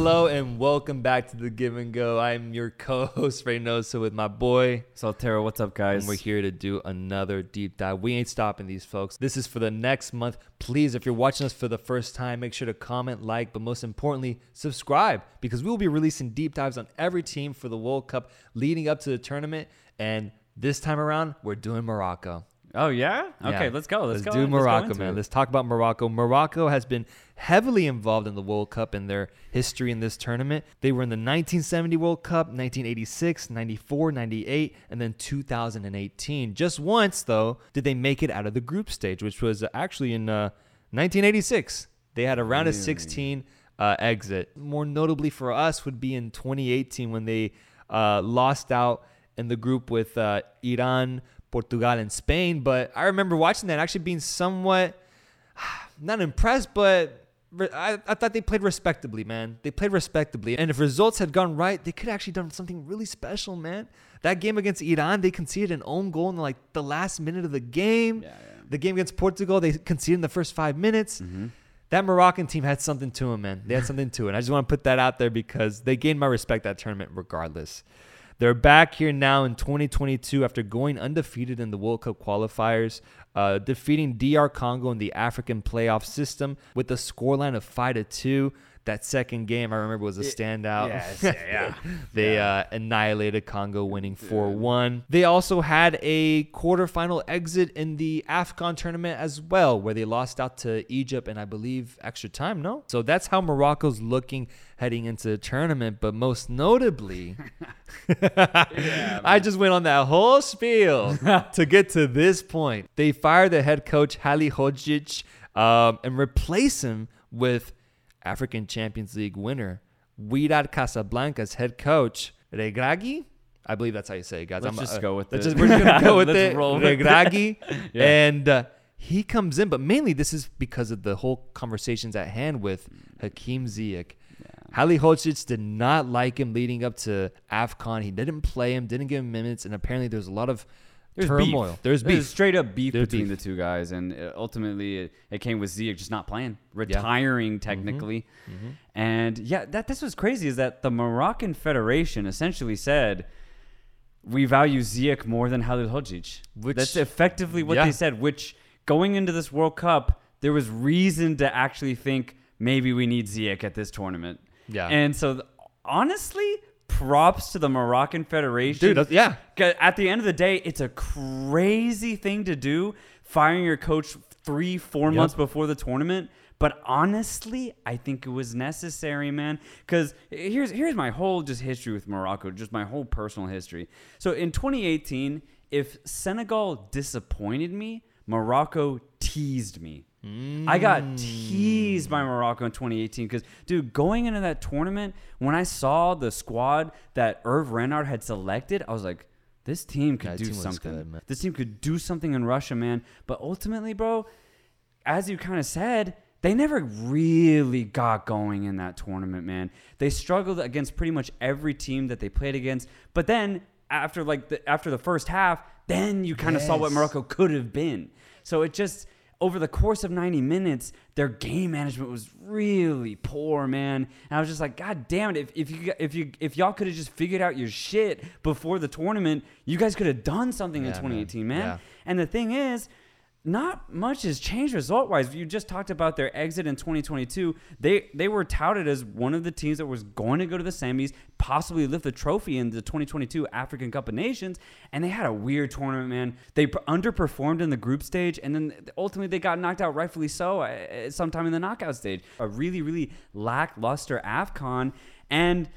Hello and welcome back to the Give and Go. I'm your co-host Reynoso with my boy. Soltero. what's up, guys? And we're here to do another deep dive. We ain't stopping these folks. This is for the next month. Please, if you're watching us for the first time, make sure to comment, like, but most importantly, subscribe because we will be releasing deep dives on every team for the World Cup leading up to the tournament. And this time around, we're doing Morocco. Oh yeah? Okay, Yeah. let's go. Let's, go. do Let's go Morocco, into man. it. Let's talk about Morocco. Morocco has been heavily involved in the World Cup in their history in this tournament. They were in the 1970 World Cup, 1986, 94, 98, and then 2018. Just once, though, did they make it out of the group stage, which was actually in uh, 1986. They had a round of 16 uh, exit. More notably for us would be in 2018 when they uh, lost out in the group with uh, Iran, Portugal, and Spain. But I remember watching that actually being somewhat not impressed, but I, I thought they played respectably, man. They played respectably. And if results had gone right, they could have actually done something really special, man. That game against Iran, they conceded an own goal in like the last minute of the game. Yeah, yeah. The game against Portugal, they conceded in the first five minutes. Mm-hmm. That Moroccan team had something to them, man. They had something to it. I just want to put that out there because they gained my respect that tournament regardless. They're back here now in 2022 after going undefeated in the World Cup qualifiers, uh, defeating DR Congo in the African playoff system with a scoreline of 5 to 2. That second game, I remember, was a standout. Yes, yeah, yeah. they uh, annihilated Congo, winning 4 1. They also had a quarterfinal exit in the AFCON tournament as well, where they lost out to Egypt and I believe extra time, no? So that's how Morocco's looking heading into the tournament. But most notably, I just went on that whole spiel to get to this point. They fired the head coach, Halil Hodzic, um, and replace him with African Champions League winner, Wydad Casablanca's head coach, Regragui. I believe that's how you say it, guys. Let's just go with it. just- we're just gonna go with it. roll with it. Regragui. Yeah. And uh, he comes in, but mainly this is because of the whole conversations at hand with Hakim Ziyech. Halil Hodzic did not like him leading up to AFCON. He didn't play him, didn't give him minutes, and apparently there's a lot of There's turmoil. beef. There's beef. straight up beef There's between beef. the two guys, and uh, ultimately it, it came with Ziyech just not playing, retiring Mm-hmm. technically. And yeah, that this was crazy. Is that the Moroccan Federation essentially said we value Ziyech more than Halil Hodzic. Which- That's effectively what yeah. they said. Which going into this World Cup, there was reason to actually think maybe we need Ziyech at this tournament. Yeah. And so, th- honestly, props to the Moroccan Federation. Dude, yeah. At the end of the day, it's a crazy thing to do, firing your coach three, four Yep. months before the tournament. But honestly, I think it was necessary, man. Because here's here's my whole just history with Morocco, just my whole personal history. So in 2018, if Senegal disappointed me, Morocco teased me. I got hmm. teased by Morocco in 2018 because, dude, going into that tournament, when I saw the squad that Hervé Renard had selected, I was like, this team could That do team something. good, this team could do something in Russia, man. But ultimately, bro, as you kind of said, they never really got going in that tournament, man. They struggled against pretty much every team that they played against. But then after like the, after the first half, then you kind of saw what Morocco could have been. So it just over the course of 90 minutes, their game management was really poor, man. And I was just like, God damn it! If, if you if you if y'all could have just figured out your shit before the tournament, you guys could have done something in Yeah, man. 2018, man. Yeah. And the thing is, not much has changed result wise. You just talked about their exit in 2022. They they were touted as one of the teams that was going to go to the semis, possibly lift the trophy in the 2022 African Cup of Nations, and they had a weird tournament, man. They underperformed in the group stage, and then ultimately they got knocked out, rightfully so, uh, sometime in the knockout stage. A really really lackluster Afcon, and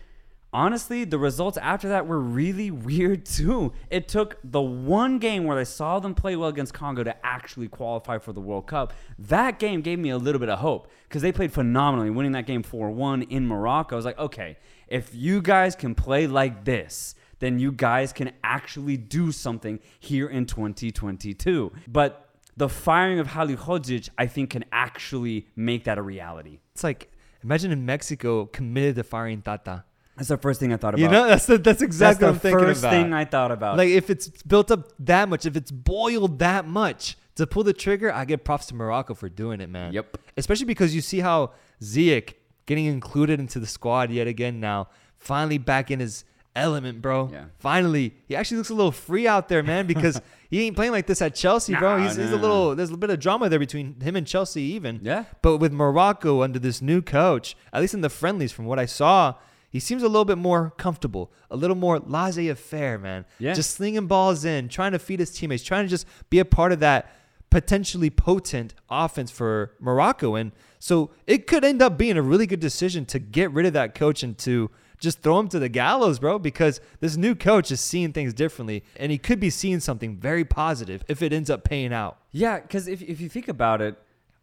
honestly, the results after that were really weird too. It took the one game where I saw them play well against Congo to actually qualify for the World Cup. That game gave me a little bit of hope because they played phenomenally, winning that game 4 1 in Morocco. I was like, okay, if you guys can play like this, then you guys can actually do something here in 2022. But the firing of Halil Hodzic, I think, can actually make that a reality. It's like imagine if Mexico committed to firing Tata. That's the first thing I thought about. You know, that's the, that's That's exactly the what I'm thinking first about. thing I thought about. like if it's built up that much, if it's boiled that much to pull the trigger, I give props to Morocco for doing it, man. Yep. Especially because you see how Ziyech getting included into the squad yet again now. Finally back in his element, bro. Yeah. Finally, he actually looks a little free out there, man, because he ain't playing like this at Chelsea, bro. Nah, He's, he's a little. There's a little bit of drama there between him and Chelsea, even. Yeah. But with Morocco under this new coach, at least in the friendlies, from what I saw, he seems a little bit more comfortable, a little more laissez-faire, man. Yeah. Just slinging balls in, trying to feed his teammates, trying to just be a part of that potentially potent offense for Morocco. And so it could end up being a really good decision to get rid of that coach and to just throw him to the gallows, bro, because this new coach is seeing things differently and he could be seeing something very positive if it ends up paying out. Yeah, because if, if you think about it,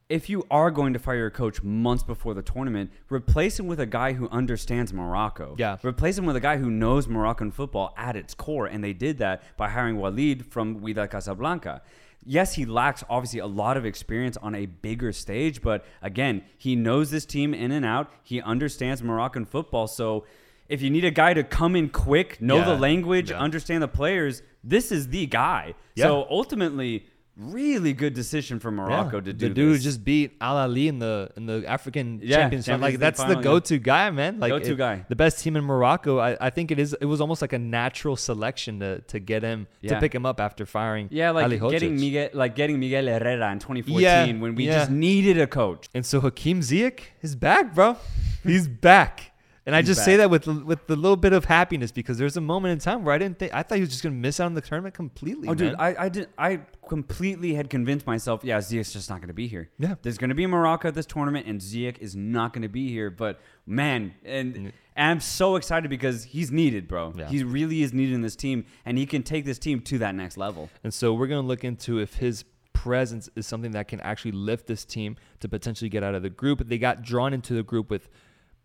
if you are going to fire your coach months before the tournament, replace him with a guy who understands Morocco. Yeah. Replace him with a guy who knows Moroccan football at its core. And they did that by hiring Walid from Wydad Casablanca. Yes, he lacks obviously a lot of experience on a bigger stage, but again, he knows this team in and out. He understands Moroccan football. So if you need a guy to come in quick, know the language, Yeah. understand the players, this is the guy. Yeah. So ultimately, really good decision for Morocco to do the dude this. just beat Al Ahly in the in the African Yeah, Championship. Champions Like League that's final, the go-to guy, man. Like Go-to it- guy. the best team in Morocco. I, I think it is. It was almost like a natural selection to to get him Yeah. to pick him up after firing. yeah, like Ali getting Hodzic. Miguel, like getting Miguel Herrera in 2014 Yeah, when we yeah. just needed a coach. And so Hakim Ziyech is back, bro. He's back. And I just say that with with the little bit of happiness because there's a moment in time where I didn't think I thought he was just gonna miss out on the tournament completely. Oh, dude. I, I did. I completely had convinced myself, yeah, Ziyech's just not going to be here. Yeah. there's going to be Morocco at this tournament, and Ziyech is not going to be here. But man, and, and I'm so excited because he's needed, bro. Yeah. He really is needed in this team, and he can take this team to that next level. And so we're going to look into if his presence is something that can actually lift this team to potentially get out of the group. They got drawn into the group with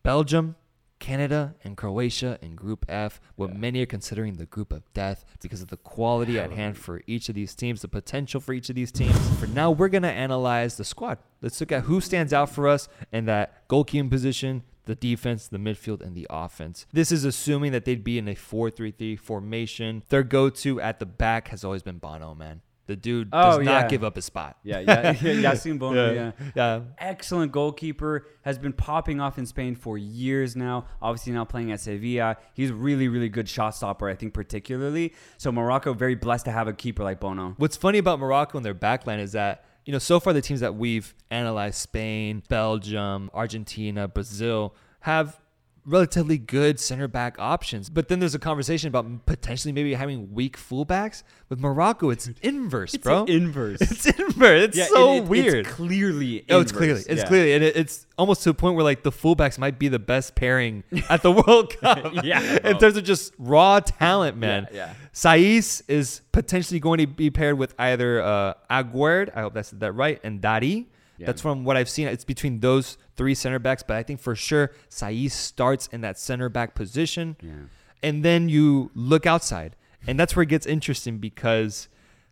Belgium, Canada, and Croatia in Group F, what many are considering the group of death because of the quality at hand for each of these teams, the potential for each of these teams. For now, we're going to analyze the squad. Let's look at who stands out for us in that goalkeeping position, the defense, the midfield, and the offense. This is assuming that they'd be in a 4 3 3 formation. Their go to at the back has always been Bono, man. The dude oh, does Oh, not yeah. give up his spot. Yeah, yeah, Bono, yeah. yeah. excellent goalkeeper has been popping off in Spain for years now. Obviously now playing at Sevilla, he's really really good shot stopper. I think particularly. So Morocco very blessed to have a keeper like Bono. What's funny about Morocco and their backline is that, you know, so far the teams that we've analyzed, Spain, Belgium, Argentina, Brazil, have relatively good center back options. But then there's a conversation about potentially maybe having weak fullbacks. With Morocco, it's inverse, bro. inverse. it's inverse. It's Yeah, so it- it- weird. It's clearly. Oh, it's clearly, it's Yeah. clearly, and it, it's almost to a point where like the fullbacks might be the best pairing at the World Cup. Yeah, in terms of just raw talent, man. Yeah, yeah. Saïss is potentially going to be paired with either uh, Aguerd, I hope that's that right, and Dari. Yeah. That's from what I've seen. It's between those three center backs, but I think for sure Saïss starts in that center back position. Yeah. And then you look outside, and that's where it gets interesting because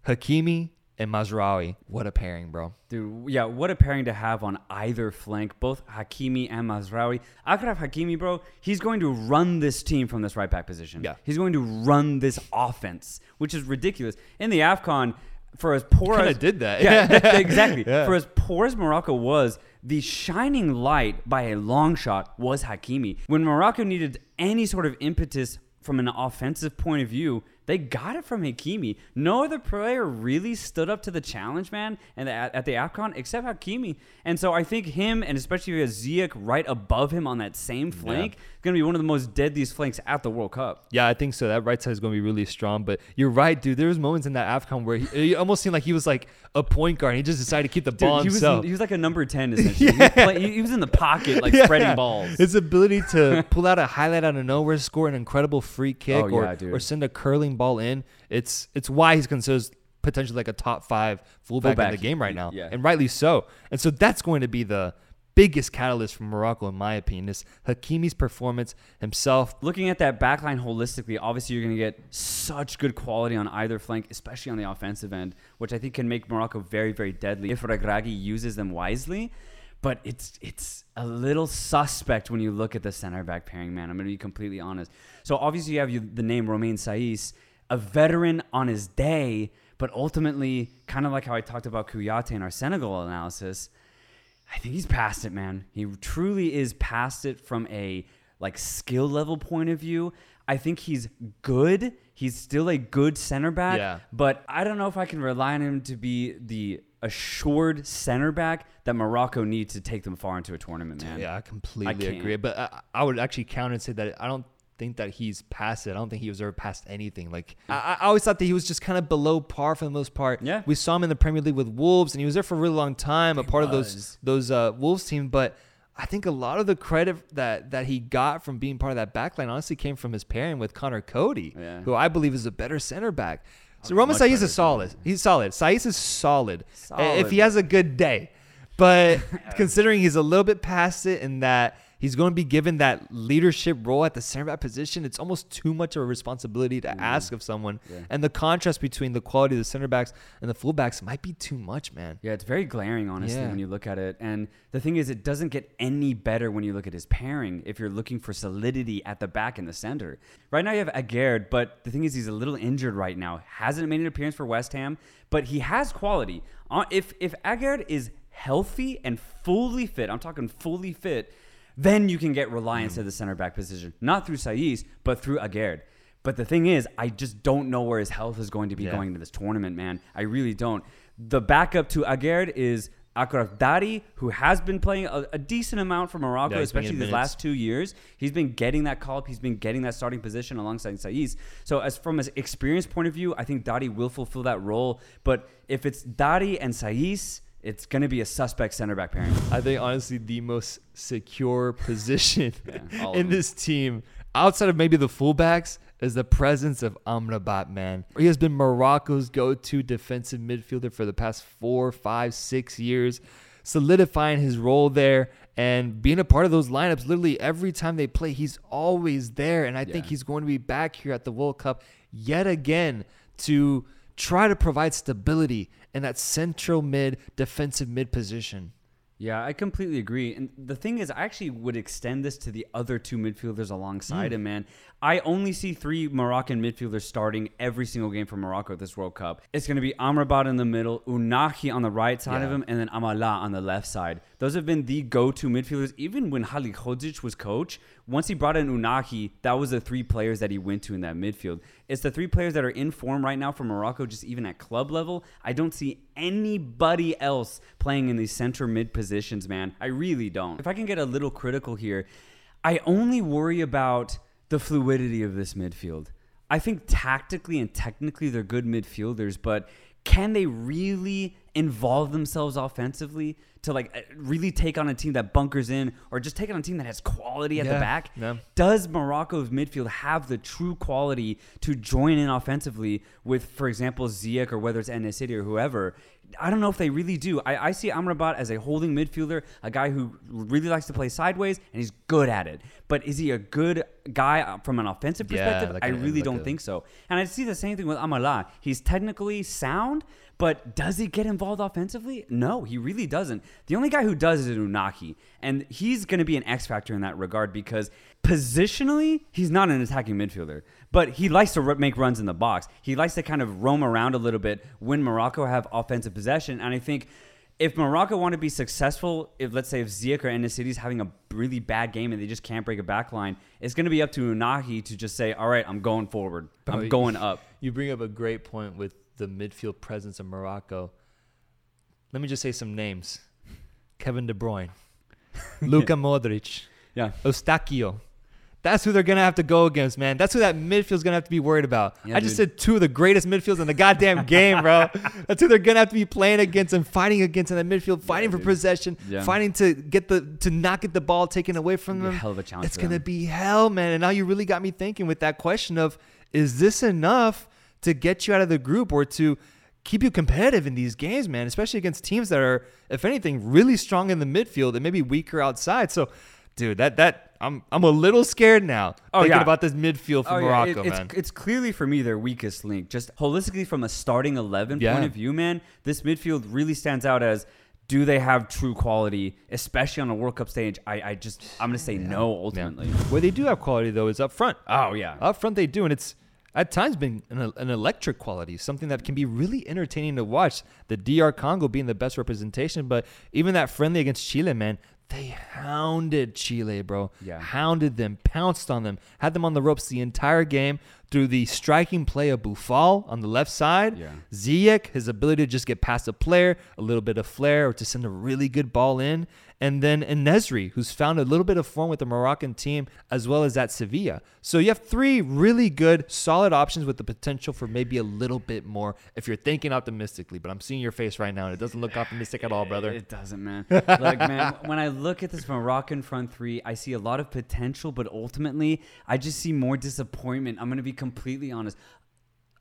Hakimi and Mazraoui, what a pairing, bro. Dude, yeah, what a pairing to have on either flank, both Hakimi and Mazraoui. Achraf Hakimi, bro, he's going to run this team from this right back position. Yeah. He's going to run this offense, which is ridiculous. In the AFCON, for as poor as did that. Yeah, exactly. Yeah. For as poor as Morocco was, the shining light by a long shot was Hakimi. When Morocco needed any sort of impetus from an offensive point of view, they got it from Hakimi. No other player really stood up to the challenge, man, and at, at the AFCON except Hakimi. And so I think him, and especially with Ziyech right above him on that same flank, is going to be one of the most deadliest flanks at the World Cup. Yeah, I think so. That right side is going to be really strong. But you're right, dude. There was moments in that AFCON where he, it almost seemed like he was like a point guard. He just decided to keep the Dude, ball he was, himself. he was like a number 10, essentially. he, was play- he was in the pocket, like Yeah. spreading balls. His ability to pull out a highlight out of nowhere, score an incredible free kick, Oh, or, yeah, or send a curling ball in. It's it's why he's considered potentially like a top five fullback, in the game right now, yeah. and rightly so. And so that's going to be the biggest catalyst for Morocco, in my opinion. Is Hakimi's performance himself. looking at that backline holistically, obviously you're going to get such good quality on either flank, especially on the offensive end, which I think can make Morocco very, very deadly if Regragui uses them wisely. But it's it's a little suspect when you look at the center back pairing, man. I'm going to be completely honest. So obviously you have you, the name Romain Saïss, a veteran on his day, but ultimately, kind of like how I talked about Kouyaté in our Senegal analysis, I think he's past it, man. He truly is past it from a like skill level point of view. I think he's good. He's still a good center back, Yeah. but I don't know if I can rely on him to be the assured center back that Morocco needs to take them far into a tournament, man. Yeah, I completely can't. agree. But I, I would actually counter and say that I don't think that he's past it. I don't think he was ever past anything. Like I, I always thought that he was just kind of below par for the most part. Yeah. we saw him in the Premier League with Wolves, and he was there for a really long time, a part of those those uh, Wolves team. But I think a lot of the credit that that he got from being part of that backline honestly came from his pairing with Conor Coady, Yeah. who I believe is a better center back. So Romain much Saïss is solid. He's solid. Saïss is solid. Solid. If he has a good day. But considering he's a little bit past it in that he's going to be given that leadership role at the center back position, it's almost too much of a responsibility to ask of someone. Yeah. And the contrast between the quality of the center backs and the fullbacks might be too much, man. Yeah, it's very glaring, honestly, Yeah. when you look at it. And the thing is, it doesn't get any better when you look at his pairing if you're looking for solidity at the back and the center. Right now, you have Aguerd, but the thing is, he's a little injured right now. Hasn't made an appearance for West Ham, but he has quality. Uh, If if Aguerd is healthy and fully fit, I'm talking fully fit, then you can get reliance to the center back position, not through Saïss, but through Aguerd. But the thing is, I just don't know where his health is going to be Yeah. going into this tournament, man. I really don't. The backup to Aguerd is Achraf Dari, who has been playing a, a decent amount for Morocco, Yeah, especially these last two years. He's been getting that call up. He's been getting that starting position alongside Saïss. So, as from an experience point of view, I think Dari will fulfill that role. But if it's Dari and Saïss, it's going to be a suspect center back pairing. I think honestly the most secure position Yeah, in this team, outside of maybe the fullbacks, is the presence of Amrabat. Man, he has been Morocco's go-to defensive midfielder for the past four, five, six years, solidifying his role there and being a part of those lineups. Literally every time they play, he's always there, and I think he's going to be back here at the World Cup yet again to try to provide stability in that central mid defensive mid position. Yeah, I completely agree. And the thing is, I actually would extend this to the other two midfielders alongside mm. him, man. I only see three Moroccan midfielders starting every single game for Morocco this World Cup. It's going to be Amrabat in the middle, Ounahi on the right side of him, and then Amallah on the left side. Those have been the go-to midfielders. Even when Halil Hodzic was coach, once he brought in Ounahi, that was the three players that he went to in that midfield. It's the three players that are in form right now for Morocco, just even at club level. I don't see anybody else playing in these center mid positions, man. I really don't. If I can get a little critical here, I only worry about the fluidity of this midfield. I think tactically and technically they're good midfielders, but can they really involve themselves offensively to like uh, really take on a team that bunkers in or just take on a team that has quality at the back? yeah. Does Morocco's midfield have the true quality to join in offensively with, for example, Ziyech or whether it's En-Nesyri or whoever? I don't know if they really do. I, I see Amrabat as a holding midfielder, a guy who really likes to play sideways, and he's good at it. But is he a good guy uh, from an offensive perspective? Yeah, like I a- really like don't a- think so. And I see the same thing with Amallah. He's technically sound, but does he get involved offensively? No, he really doesn't. The only guy who does is Ounahi, and he's going to be an X factor in that regard because positionally, he's not an attacking midfielder, but he likes to r- make runs in the box. He likes to kind of roam around a little bit when Morocco have offensive possession, and I think. If Morocco want to be successful, if let's say if Ziyech or En-Nesyri is having a really bad game and they just can't break a back line, it's going to be up to Ounahi to just say, "All right, I'm going forward. I'm going up." You bring up a great point with the midfield presence of Morocco. Let me just say some names: Kevin De Bruyne, Luka Modric, Yeah. Eustáquio. That's who they're gonna have to go against, man. That's who that midfield's gonna have to be worried about. Yeah, I just dude. said two of the greatest midfields in the goddamn game, bro. That's who they're gonna have to be playing against and fighting against in that midfield, fighting for dude. possession, Yeah. fighting to get the to not get the ball taken away from them. hell of a challenge It's gonna them. be hell, man. And now you really got me thinking with that question of is this enough to get you out of the group or to keep you competitive in these games, man, especially against teams that are, if anything, really strong in the midfield and maybe weaker outside. So, dude, that that I'm I'm a little scared now Oh, thinking yeah. about this midfield for Oh, yeah, Morocco, it- it's, man. it's clearly for me their weakest link. Just holistically from a starting 11 Yeah. point of view, man, this midfield really stands out as do they have true quality, especially on a World Cup stage? I, I just, I'm going to say no Yeah. ultimately. Where they do have quality though is up front. Oh, yeah. Up front they do, and it's at times been an, an electric quality, something that can be really entertaining to watch. The DR Congo being the best representation, but even that friendly against Chile, man, they hounded Chile, bro. Yeah. Hounded them, pounced on them, had them on the ropes the entire game through the striking play of Boufal on the left side. Yeah. Ziyech, his ability to just get past a player, a little bit of flair, or to send a really good ball in. And then En-Nesyri, who's found a little bit of form with the Moroccan team, as well as at Sevilla. So you have three really good, solid options with the potential for maybe a little bit more if you're thinking optimistically. But I'm seeing your face right now, and it doesn't look optimistic at all, brother. It doesn't, man. like, man, when I look at this Moroccan front three, I see a lot of potential, but ultimately, I just see more disappointment. I'm going to be completely honest.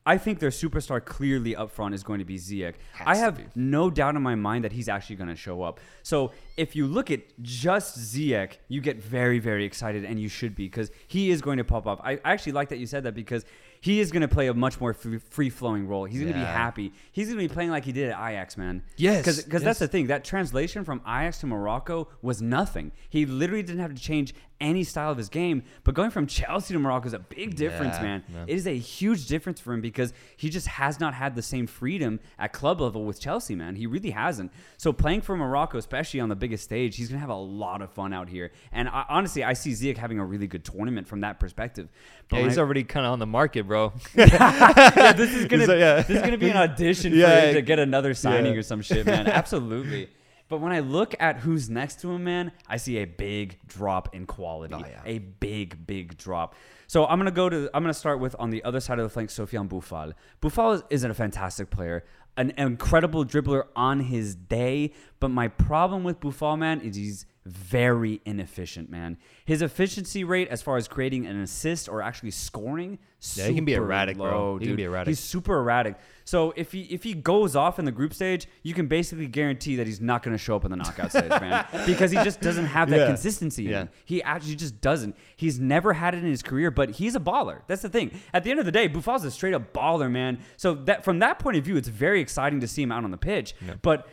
I think their superstar clearly up front is going to be Ziyech. I have no doubt in my mind that he's actually going to show up. So if you look at just Ziyech, you get very, very excited, and you should be because he is going to pop up. I actually like that you said that because he is going to play a much more free flowing role. He's going to be happy. He's going to be playing like he did at Ajax, man. Yes, because that's the thing. That translation from Ajax to Morocco was nothing. He literally didn't have to change any style of his game. But going from Chelsea to Morocco is a big difference, Yeah, man. yeah. It is a huge difference for him because he just has not had the same freedom at club level with Chelsea, man. He really hasn't. So playing for Morocco, especially on the biggest stage, he's gonna have a lot of fun out here. And I, honestly, I see Ziyech having a really good tournament from that perspective. But Yeah, he's I- already kind of on the market, bro. yeah, this is gonna like, yeah. this is gonna be an audition for him to get another signing or some shit, man. Absolutely. But when I look at who's next to him, man, I see a big drop in quality. Oh, yeah. A big, big drop. So I'm gonna go to I'm gonna start with on the other side of the flank, Sofiane Boufal. Boufal is, is a fantastic player, an incredible dribbler on his day. But my problem with Boufal, man, is he's very inefficient, man. His efficiency rate as far as creating an assist or actually scoring, Yeah, he can be erratic, bro. low, He can dude. be erratic. He's super erratic. So if he if he goes off in the group stage, you can basically guarantee that he's not going to show up in the knockout stage, man, because he just doesn't have that Yeah. consistency. Yeah. He actually just doesn't. He's never had it in his career, but he's a baller. That's the thing. At the end of the day, Boufal's a straight up baller, man. So that from that point of view, it's very exciting to see him out on the pitch. But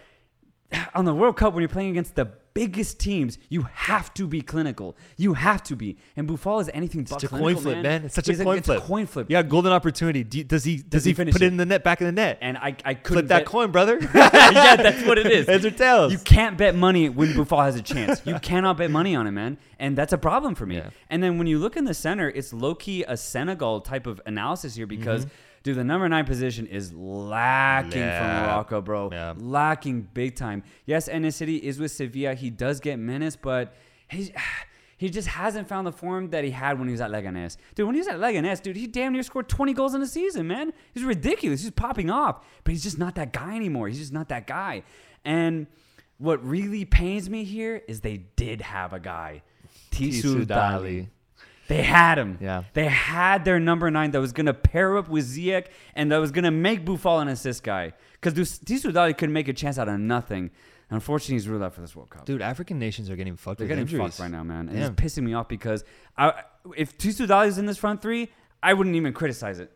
on the World Cup, when you're playing against the biggest teams, you have to be clinical. You have to be. And Boufal is anything but It's a clinical, coin flip, man. It's such He's a coin it's flip. a coin flip. Yeah, golden opportunity. Do does he does, he he, finish put it in the net back in the net? And I, I couldn't Flip that bet- coin, brother. yeah, that's what it is. Heads or tails. You can't bet money when Boufal has a chance. You cannot bet money on him, man. And that's a problem for me. Yeah. And then when you look in the center, it's low key a Senegal type of analysis here because, Mm-hmm. Dude, the number nine position is lacking Yeah. Morocco, bro. Yeah. Lacking big time. Yes, City is with Sevilla. He does get minutes, but he's. He just hasn't found the form that he had when he was at Leganés. Dude, when he was at Leganés, dude, he damn near scored 20 goals in a season, man. He's ridiculous. He's popping off. But he's just not that guy anymore. He's just not that guy. And what really pains me here is they did have a guy. Tissoudali. They had him. Yeah. They had their number nine that was going to pair up with Ziyech and that was going to make Boufal an assist guy. Because Tissoudali could make a chance out of nothing. Unfortunately, he's ruled out for this World Cup. Dude, African nations are getting fucked They're getting injuries. fucked right now, man. And It's pissing me off because I, if Tissoudali is in this front three, I wouldn't even criticize it.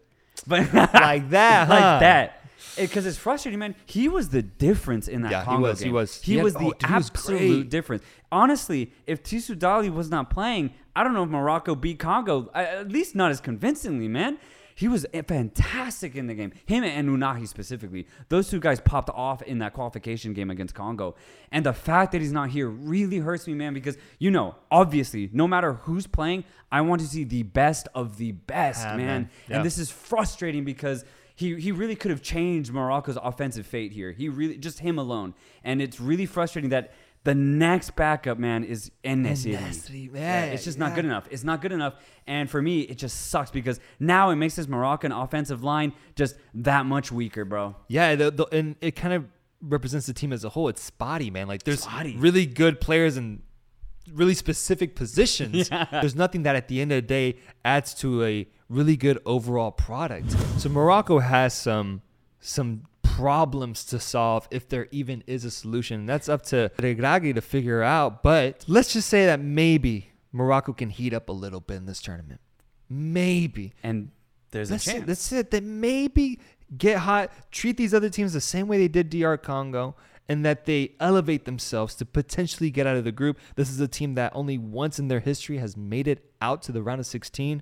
But Like that, like huh? that. Because it's frustrating, man. He was the difference in that Yeah, he Congo was, he game. was. He, He had- was the oh, dude, he was absolute difference. Honestly, if Tissoudali was not playing, I don't know if Morocco beat Congo. At least not as convincingly, man. He was fantastic in the game. Him and Ounahi specifically. Those two guys popped off in that qualification game against Congo. And the fact that he's not here really hurts me, man, because, you know, obviously, no matter who's playing, I want to see the best of the best, Yeah, man. man. Yeah. And this is frustrating because he, he really could have changed Morocco's offensive fate here. He really, just him alone. And it's really frustrating that the next backup, man, is En-Nesyri. Yeah, it's just not good enough. It's not good enough. And for me, it just sucks because now it makes this Moroccan offensive line just that much weaker, bro. Yeah, the, the, and it kind of represents the team as a whole. It's spotty, man. Like there's Spotty. really good players in really specific positions. There's nothing that at the end of the day adds to a really good overall product. So Morocco has some some problems to solve if there even is a solution. That's up to Regragui to figure out. But let's just say that maybe Morocco can heat up a little bit in this tournament. Maybe. And there's That's a it. chance. That's it. That maybe get hot, treat these other teams the same way they did DR Congo, and that they elevate themselves to potentially get out of the group. This is a team that only once in their history has made it out to the round of 16.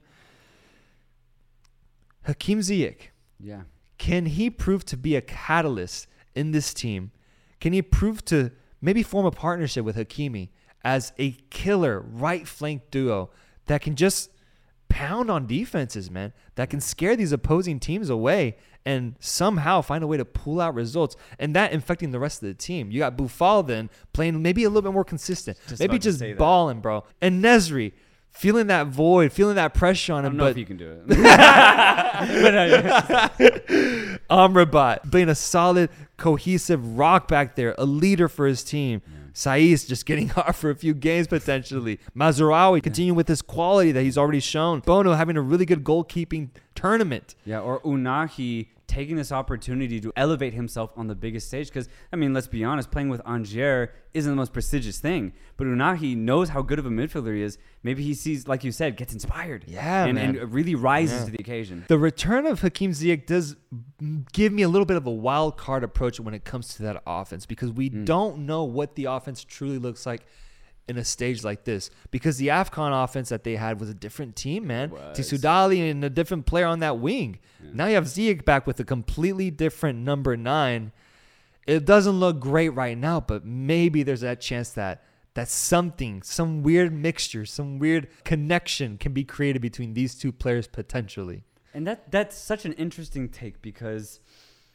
Hakim Ziyech, Yeah. can he prove to be a catalyst in this team? Can he prove to maybe form a partnership with Hakimi as a killer right flank duo that can just pound on defenses, man, that can scare these opposing teams away and somehow find a way to pull out results and that infecting the rest of the team. You got Boufal then playing maybe a little bit more consistent, Just maybe just that. balling, bro. And Nesri feeling that void, feeling that pressure on him. I don't know but if you can do it. Amrabat being a solid, cohesive rock back there, a leader for his team. Saïss just getting hot for a few games potentially. Mazraoui continuing with his quality that he's already shown. Bono having a really good goalkeeping tournament. Yeah, or Ounahi taking this opportunity to elevate himself on the biggest stage. Because, I mean, let's be honest, playing with Angers isn't the most prestigious thing. But Ounahi knows how good of a midfielder he is. Maybe he sees, like you said, gets inspired. Yeah, and, man. and really rises Yeah. to the occasion. The return of Hakim Ziyech does give me a little bit of a wild card approach when it comes to that offense because we mm. don't know what the offense truly looks like in a stage like this because the AFCON offense that they had was a different team, man. Was. Tissoudali and a different player on that wing. Now you have Ziyech back with a completely different number nine. It doesn't look great right now, but maybe there's that chance that that something, some weird mixture, some weird connection can be created between these two players potentially. And that that's such an interesting take because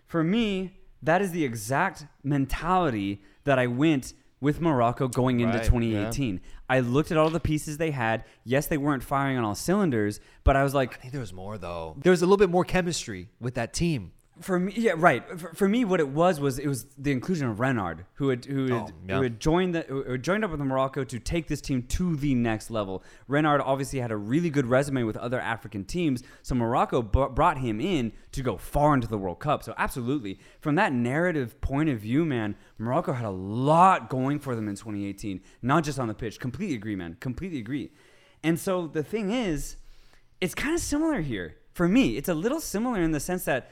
for me, that is the exact mentality that I went with Morocco going into Right, 2018. I looked at all the pieces they had. Yes, they weren't firing on all cylinders, but I was like, I think there was more though. There was a little bit more chemistry with that team. For me, yeah, right. For, for me, what it was was it was the inclusion of Renard, who had who had, Oh, yeah. who had joined the who had joined up with Morocco to take this team to the next level. Renard obviously had a really good resume with other African teams, so Morocco b- brought him in to go far into the World Cup. So absolutely, from that narrative point of view, man, Morocco had a lot going for them in 2018, not just on the pitch. Completely agree, man. Completely agree. And so the thing is, it's kind of similar here for me. It's a little similar in the sense that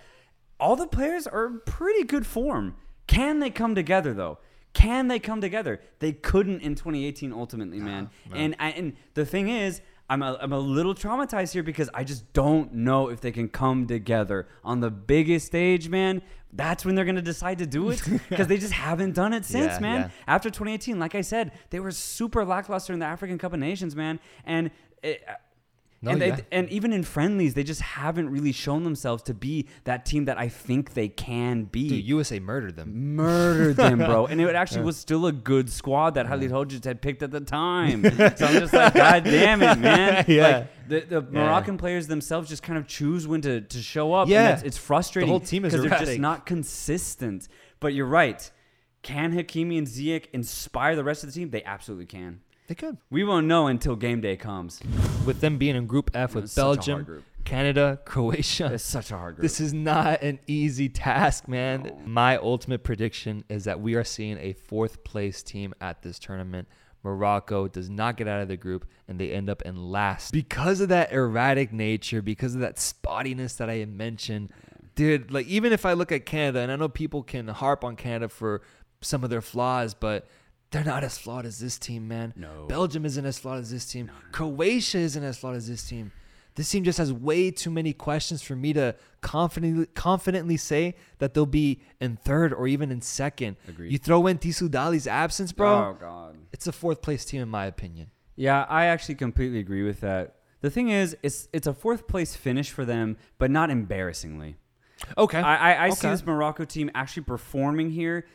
all the players are in pretty good form. Can they come together though? Can they come together? They couldn't in 2018 ultimately, man. And I, and the thing is, I'm a, I'm a little traumatized here because I just don't know if they can come together on the biggest stage, man. That's when they're gonna decide to do it because they just haven't done it since, Yeah, man. yeah. After 2018, like I said, they were super lackluster in the African Cup of Nations, man. And it, No, and, they, and even in friendlies, they just haven't really shown themselves to be that team that I think they can be. Dude, USA murdered them. Murdered them, bro. And it actually was still a good squad that Halil Hodzic had picked at the time. so I'm just like, God damn it, man. Yeah. Like, the, the Moroccan players themselves just kind of choose when to, to show up. Yeah. it's frustrating. The whole team is because they're just not consistent. But you're right. Can Hakimi and Ziyech inspire the rest of the team? They absolutely can. They could. We won't know until game day comes. With them being in Group F with It's such a hard Belgium, group. Canada, Croatia. It's such a hard group. This is not an easy task, man. My ultimate prediction is that we are seeing a fourth place team at this tournament. Morocco does not get out of the group and they end up in last because of that erratic nature, because of that spottiness that I had mentioned. Dude, like even if I look at Canada, and I know people can harp on Canada for some of their flaws, but they're not as flawed as this team, man. No. Belgium isn't as flawed as this team. Croatia isn't as flawed as this team. This team just has way too many questions for me to confidently confidently say that they'll be in third or even in second. Agreed. You throw in Tissoudali's absence, bro. Oh God. It's a fourth place team in my opinion. Yeah, I actually completely agree with that. The thing is, it's it's a fourth place finish for them, but not embarrassingly. Okay. I I, I see this Morocco team actually performing here,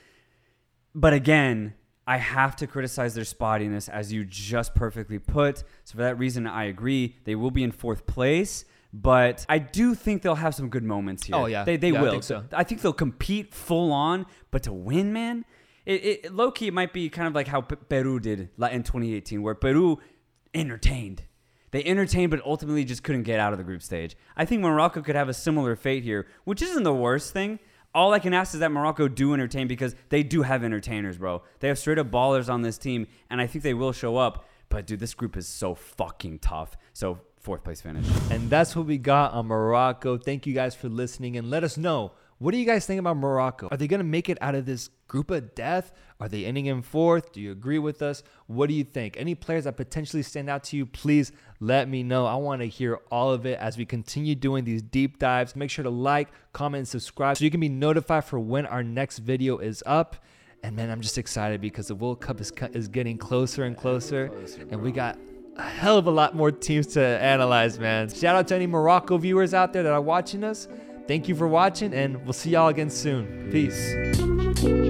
but again, I have to criticize their spottiness, as you just perfectly put. So for that reason, I agree they will be in fourth place. But I do think they'll have some good moments here. Oh, yeah. they they Yeah, I will. think so. I think they'll compete full on, but to win, man, it, it low key it might be kind of like how Peru did in 2018, where Peru entertained. They entertained, but ultimately just couldn't get out of the group stage. I think Morocco could have a similar fate here, which isn't the worst thing. All I can ask is that Morocco do entertain because they do have entertainers, bro. They have straight up ballers on this team, and I think they will show up. But dude, this group is so fucking tough. So fourth place finish. And that's what we got on Morocco. Thank you guys for listening and let us know What do you guys think about Morocco? Are they going to make it out of this group of death? Are they ending in fourth? Do you agree with us? What do you think? Any players that potentially stand out to you, please let me know. I want to hear all of it as we continue doing these deep dives. Make sure to like, comment, and subscribe so you can be notified for when our next video is up. And man, I'm just excited because the World Cup is, is getting closer and closer, closer and we got a hell of a lot more teams to analyze, man. Shout out to any Morocco viewers out there that are watching us. Thank you for watching, and we'll see y'all again soon. Peace.